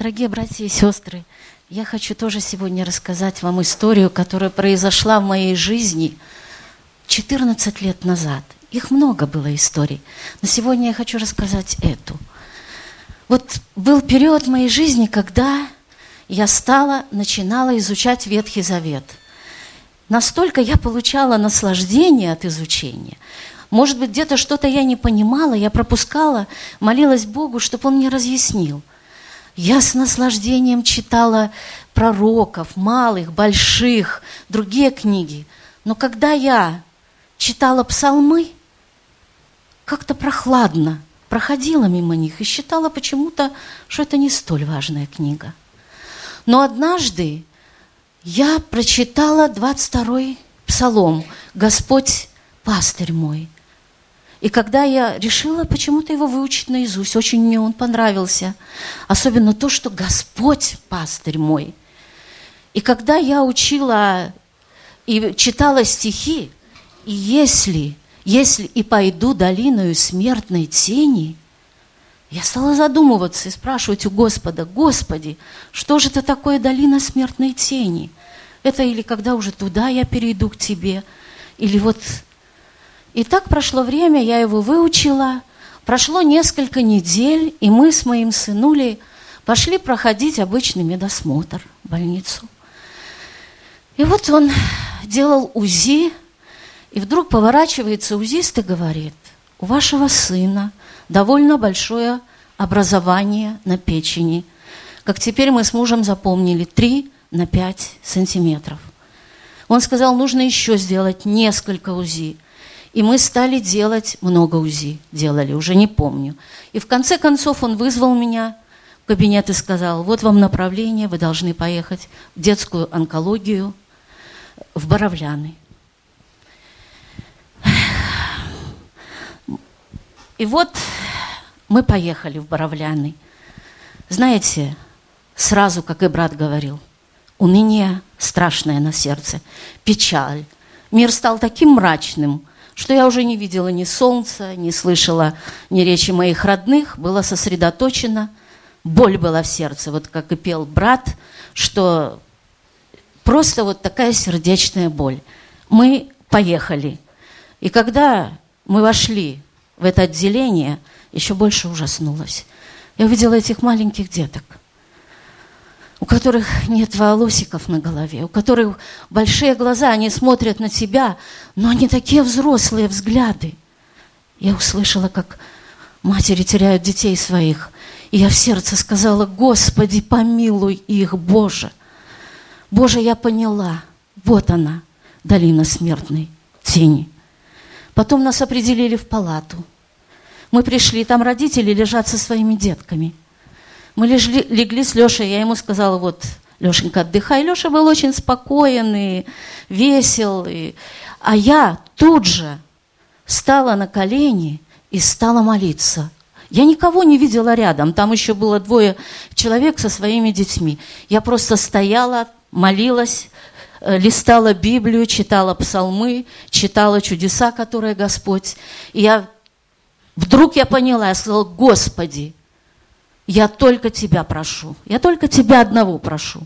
Дорогие братья и сестры, я хочу тоже сегодня рассказать вам историю, которая произошла в моей жизни 14 лет назад. Их много было историй, но сегодня я хочу рассказать эту. Вот был период моей жизни, когда я стала, начинала изучать Ветхий Завет. Настолько я получала наслаждение от изучения. Может быть, где-то что-то я не понимала, я пропускала, молилась Богу, чтобы Он мне разъяснил. Я с наслаждением читала пророков, малых, больших, другие книги. Но когда я читала псалмы, как-то прохладно проходила мимо них и считала почему-то, что это не столь важная книга. Но однажды я прочитала 22-й псалом «Господь пастырь мой». И когда я решила почему-то его выучить наизусть, очень мне он понравился. Особенно то, что Господь пастырь мой. И когда я учила и читала стихи, и если, если и пойду долиною смертной тени, я стала задумываться и спрашивать у Господа, Господи, что же это такое долина смертной тени? Это или когда уже туда я перейду к Тебе, или вот... И так прошло время, я его выучила, прошло несколько недель, и мы с моим сынулей пошли проходить обычный медосмотр в больницу. И вот он делал УЗИ, и вдруг поворачивается узист и говорит, у вашего сына довольно большое образование на печени. Как теперь мы с мужем запомнили, 3 на 5 сантиметров. Он сказал, нужно еще сделать несколько УЗИ. И мы стали делать много УЗИ, делали, уже не помню. И в конце концов он вызвал меня в кабинет и сказал, вот вам направление, вы должны поехать в детскую онкологию в Боровляны. И вот мы поехали в Боровляны. Знаете, сразу, как и брат говорил, уныние страшное на сердце, печаль. Мир стал таким мрачным, что я уже не видела ни солнца, не слышала ни речи моих родных, была сосредоточена, боль была в сердце, вот как и пел брат, что просто вот такая сердечная боль. Мы поехали. И когда мы вошли в это отделение, еще больше ужаснулась. Я увидела этих маленьких деток, у которых нет волосиков на голове, у которых большие глаза, они смотрят на тебя, но они такие взрослые взгляды. Я услышала, как матери теряют детей своих, и я в сердце сказала, Господи, помилуй их, Боже. Боже, я поняла, вот она, долина смертной тени. Потом нас определили в палату. Мы пришли, там родители лежат со своими детками. Мы лежли, легли с Лешей, я ему сказала, вот, Лешенька, отдыхай. Леша был очень спокоен и весел. И... А я тут же стала на колени и стала молиться. Я никого не видела рядом, там еще было двое человек со своими детьми. Я просто стояла, молилась, э, листала Библию, читала псалмы, читала чудеса, которые Господь. И я Вдруг я поняла, я сказала, Господи, я только Тебя прошу, я только Тебя одного прошу.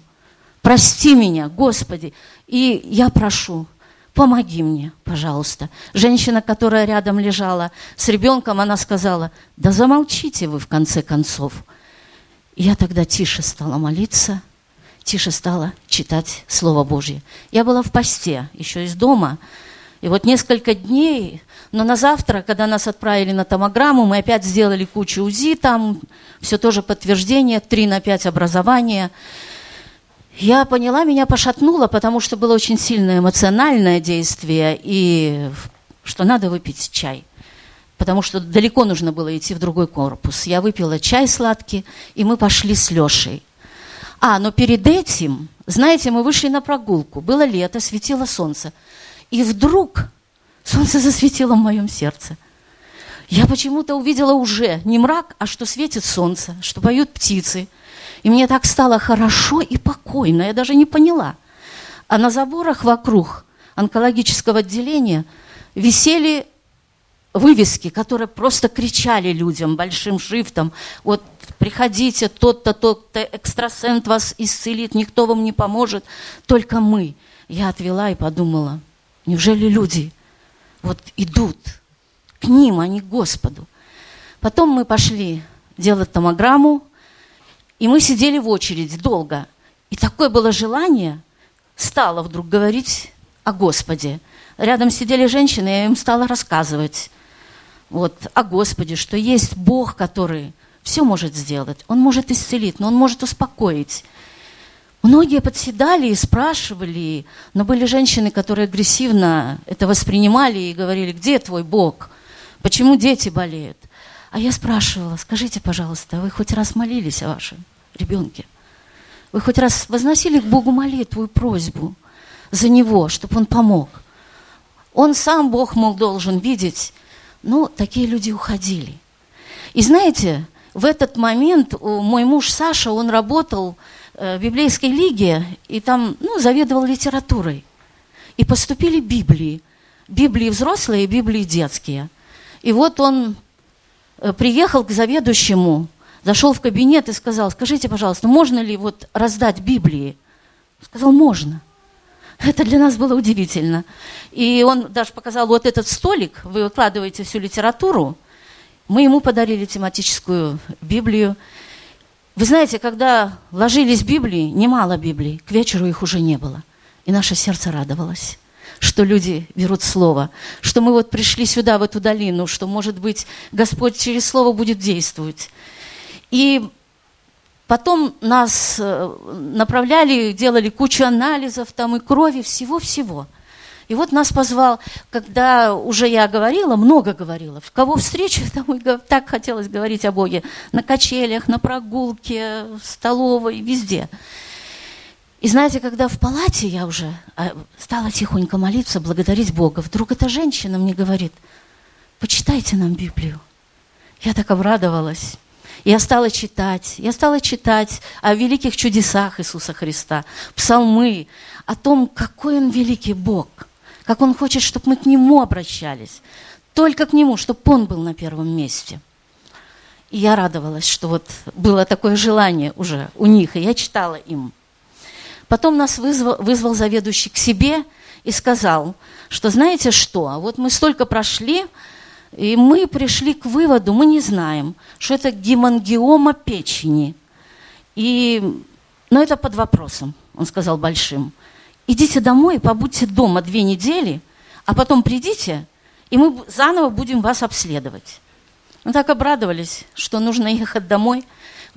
Прости меня, Господи. И я прошу, помоги мне, пожалуйста. Женщина, которая рядом лежала с ребенком, она сказала, да замолчите вы в конце концов. Я тогда тише стала молиться, тише стала читать Слово Божье. Я была в посте, еще из дома, и вот несколько дней, но на завтра, когда нас отправили на томограмму, мы опять сделали кучу УЗИ, там все тоже подтверждение, 3 на 5 образования. Я поняла, меня пошатнуло, потому что было очень сильное эмоциональное действие, и что надо выпить чай. Потому что далеко нужно было идти в другой корпус. Я выпила чай сладкий, и мы пошли с Лешей. А, но перед этим, знаете, мы вышли на прогулку. Было лето, светило солнце. И вдруг солнце засветило в моем сердце. Я почему-то увидела уже не мрак, а что светит солнце, что поют птицы. И мне так стало хорошо и покойно, я даже не поняла. А на заборах вокруг онкологического отделения висели вывески, которые просто кричали людям большим шрифтом, вот приходите, тот-то, тот-то экстрасент вас исцелит, никто вам не поможет, только мы. Я отвела и подумала, неужели люди вот идут к ним, а не к Господу? Потом мы пошли делать томограмму, и мы сидели в очереди долго. И такое было желание, стало вдруг говорить о Господе. Рядом сидели женщины, я им стала рассказывать вот, о Господе, что есть Бог, который все может сделать. Он может исцелить, но Он может успокоить. Многие подседали и спрашивали, но были женщины, которые агрессивно это воспринимали и говорили, где твой Бог? Почему дети болеют? А я спрашивала, скажите, пожалуйста, вы хоть раз молились о вашем ребенке? Вы хоть раз возносили к Богу молитву и просьбу за него, чтобы он помог? Он сам, Бог, мог должен видеть, ну, такие люди уходили. И знаете, в этот момент мой муж Саша, он работал в библейской лиге и там, ну, заведовал литературой. И поступили Библии. Библии взрослые и Библии детские. И вот он э, приехал к заведующему, зашел в кабинет и сказал, скажите, пожалуйста, можно ли вот раздать Библии? Сказал, можно. Это для нас было удивительно. И он даже показал вот этот столик, вы выкладываете всю литературу. Мы ему подарили тематическую Библию. Вы знаете, когда ложились Библии, немало Библий, к вечеру их уже не было. И наше сердце радовалось что люди берут слово, что мы вот пришли сюда, в эту долину, что, может быть, Господь через слово будет действовать. И Потом нас э, направляли, делали кучу анализов там и крови, всего-всего. И вот нас позвал, когда уже я говорила, много говорила, в кого встречу, там и так хотелось говорить о Боге, на качелях, на прогулке, в столовой, везде. И знаете, когда в палате я уже а, стала тихонько молиться, благодарить Бога, вдруг эта женщина мне говорит, почитайте нам Библию. Я так обрадовалась. Я стала читать, я стала читать о великих чудесах Иисуса Христа, псалмы, о том, какой Он великий Бог, как Он хочет, чтобы мы к Нему обращались, только к Нему, чтобы Он был на первом месте. И я радовалась, что вот было такое желание уже у них, и я читала им. Потом нас вызвал, вызвал заведующий к себе и сказал, что знаете что, вот мы столько прошли, и мы пришли к выводу, мы не знаем, что это гемангиома печени. И, но это под вопросом, он сказал большим. Идите домой, побудьте дома две недели, а потом придите, и мы заново будем вас обследовать. Мы так обрадовались, что нужно ехать домой.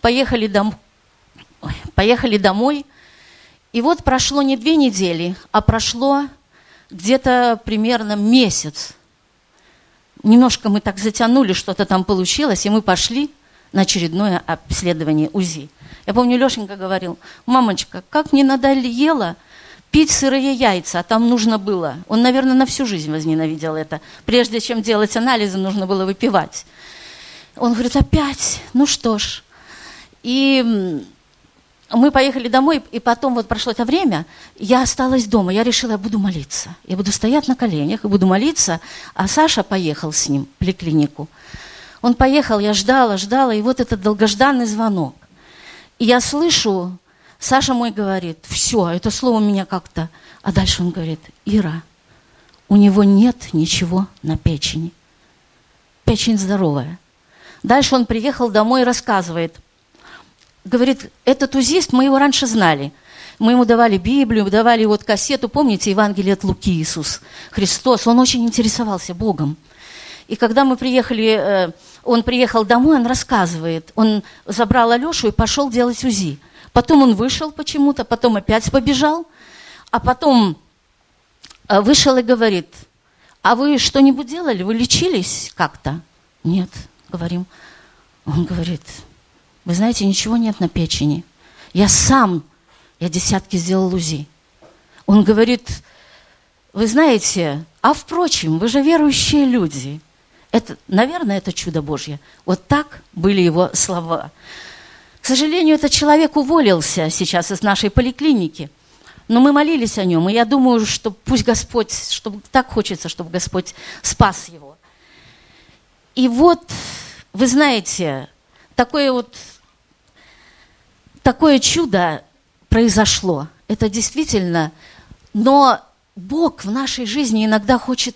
Поехали, дом... Ой, поехали домой. И вот прошло не две недели, а прошло где-то примерно месяц немножко мы так затянули, что-то там получилось, и мы пошли на очередное обследование УЗИ. Я помню, Лешенька говорил, мамочка, как мне надоело пить сырые яйца, а там нужно было. Он, наверное, на всю жизнь возненавидел это. Прежде чем делать анализы, нужно было выпивать. Он говорит, опять? Ну что ж. И мы поехали домой, и потом вот прошло это время, я осталась дома, я решила, я буду молиться. Я буду стоять на коленях и буду молиться, а Саша поехал с ним в поликлинику. Он поехал, я ждала, ждала, и вот этот долгожданный звонок. И я слышу, Саша мой говорит, все, это слово меня как-то... А дальше он говорит, Ира, у него нет ничего на печени. Печень здоровая. Дальше он приехал домой и рассказывает – говорит, этот узист, мы его раньше знали. Мы ему давали Библию, давали вот кассету, помните, Евангелие от Луки Иисус Христос. Он очень интересовался Богом. И когда мы приехали, э, он приехал домой, он рассказывает. Он забрал Алешу и пошел делать УЗИ. Потом он вышел почему-то, потом опять побежал, а потом э, вышел и говорит, а вы что-нибудь делали? Вы лечились как-то? Нет, говорим. Он говорит, вы знаете, ничего нет на печени. Я сам, я десятки сделал УЗИ. Он говорит, вы знаете, а впрочем, вы же верующие люди. Это, наверное, это чудо Божье. Вот так были его слова. К сожалению, этот человек уволился сейчас из нашей поликлиники. Но мы молились о нем, и я думаю, что пусть Господь, чтобы так хочется, чтобы Господь спас его. И вот, вы знаете, такое вот, такое чудо произошло. Это действительно, но Бог в нашей жизни иногда хочет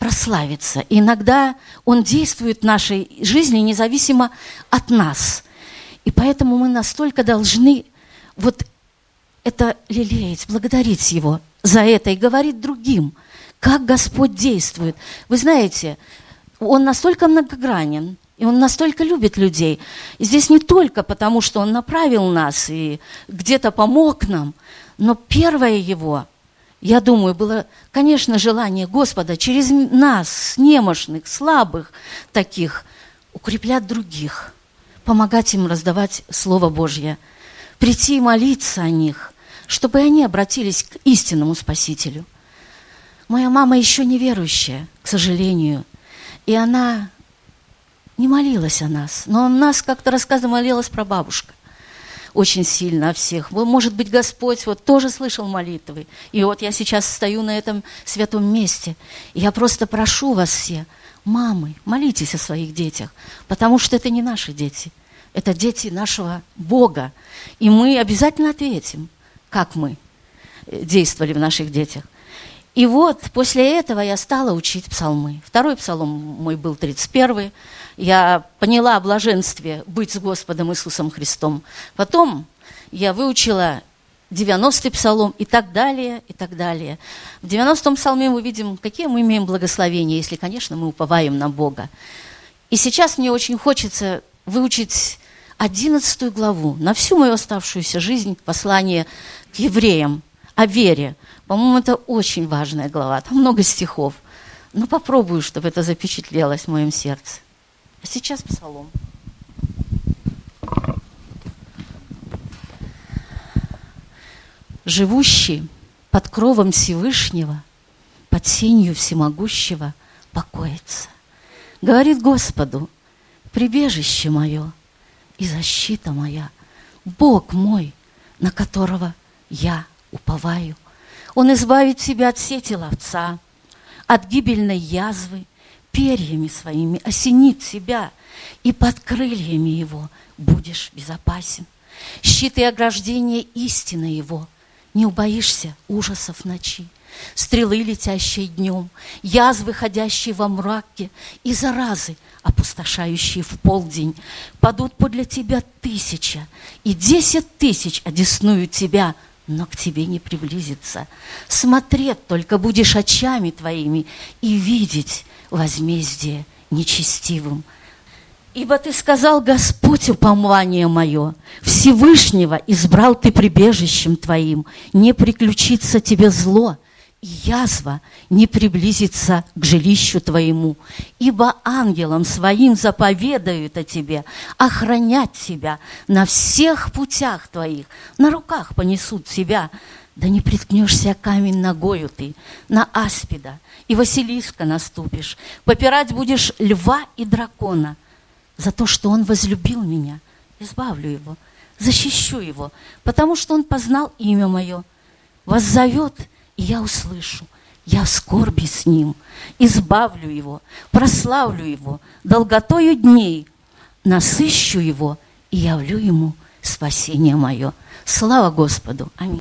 прославиться. Иногда Он действует в нашей жизни независимо от нас. И поэтому мы настолько должны вот это лелеять, благодарить Его за это и говорить другим, как Господь действует. Вы знаете, Он настолько многогранен, и Он настолько любит людей. И здесь не только потому, что Он направил нас и где-то помог нам, но первое Его, я думаю, было, конечно, желание Господа через нас, немощных, слабых таких, укреплять других, помогать им раздавать Слово Божье, прийти и молиться о них, чтобы они обратились к истинному Спасителю. Моя мама еще неверующая, к сожалению, и она не молилась о нас. Но о нас как-то рассказывала, молилась про бабушка очень сильно о всех. Может быть, Господь вот тоже слышал молитвы. И вот я сейчас стою на этом святом месте. И я просто прошу вас все, мамы, молитесь о своих детях, потому что это не наши дети. Это дети нашего Бога. И мы обязательно ответим, как мы действовали в наших детях. И вот после этого я стала учить псалмы. Второй псалом мой был 31 Я поняла о блаженстве быть с Господом Иисусом Христом. Потом я выучила 90-й псалом и так далее, и так далее. В 90-м псалме мы видим, какие мы имеем благословения, если, конечно, мы уповаем на Бога. И сейчас мне очень хочется выучить 11 главу на всю мою оставшуюся жизнь послание к евреям о вере – по-моему, это очень важная глава, там много стихов. Но попробую, чтобы это запечатлелось в моем сердце. А сейчас псалом. Живущий под кровом Всевышнего, под сенью всемогущего покоится. Говорит Господу, прибежище мое и защита моя, Бог мой, на которого я уповаю – он избавит тебя от сети ловца, от гибельной язвы, перьями своими осенит тебя, и под крыльями его будешь безопасен. Щит и ограждение истины его, не убоишься ужасов ночи, стрелы, летящие днем, язвы, ходящие во мраке, и заразы, опустошающие в полдень. Падут подле тебя тысяча, и десять тысяч одесную тебя – но к тебе не приблизится. Смотреть только будешь очами твоими и видеть возмездие нечестивым. Ибо ты сказал, Господь, упомлание мое, Всевышнего избрал ты прибежищем твоим, не приключится тебе зло – язва не приблизится к жилищу твоему, ибо ангелам своим заповедают о тебе, охранять тебя на всех путях твоих, на руках понесут тебя, да не приткнешься камень ногою ты, на аспида и Василиска наступишь, попирать будешь льва и дракона за то, что он возлюбил меня, избавлю его, защищу его, потому что он познал имя мое, вас зовет – и я услышу, я в скорби с ним, избавлю его, прославлю его, долготою дней, насыщу его и явлю ему спасение мое. Слава Господу! Аминь.